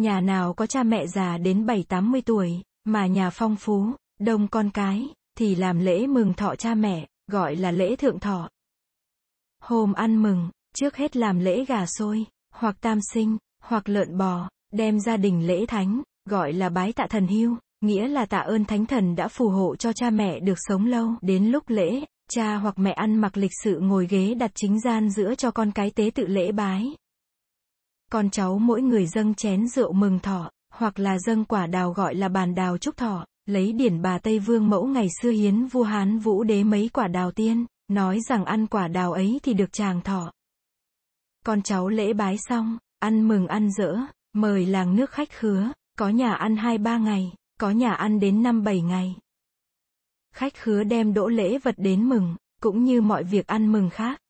nhà nào có cha mẹ già đến 7-80 tuổi, mà nhà phong phú, đông con cái, thì làm lễ mừng thọ cha mẹ, gọi là lễ thượng thọ. Hôm ăn mừng, trước hết làm lễ gà xôi, hoặc tam sinh, hoặc lợn bò, đem gia đình lễ thánh, gọi là bái tạ thần hưu, nghĩa là tạ ơn thánh thần đã phù hộ cho cha mẹ được sống lâu. Đến lúc lễ, cha hoặc mẹ ăn mặc lịch sự ngồi ghế đặt chính gian giữa cho con cái tế tự lễ bái. Con cháu mỗi người dâng chén rượu mừng thọ, hoặc là dâng quả đào gọi là bàn đào chúc thọ, lấy điển bà Tây Vương mẫu ngày xưa hiến vua Hán Vũ đế mấy quả đào tiên, nói rằng ăn quả đào ấy thì được chàng thọ. Con cháu lễ bái xong, ăn mừng ăn dỡ, mời làng nước khách khứa, có nhà ăn hai ba ngày, có nhà ăn đến năm bảy ngày. Khách khứa đem đỗ lễ vật đến mừng, cũng như mọi việc ăn mừng khác.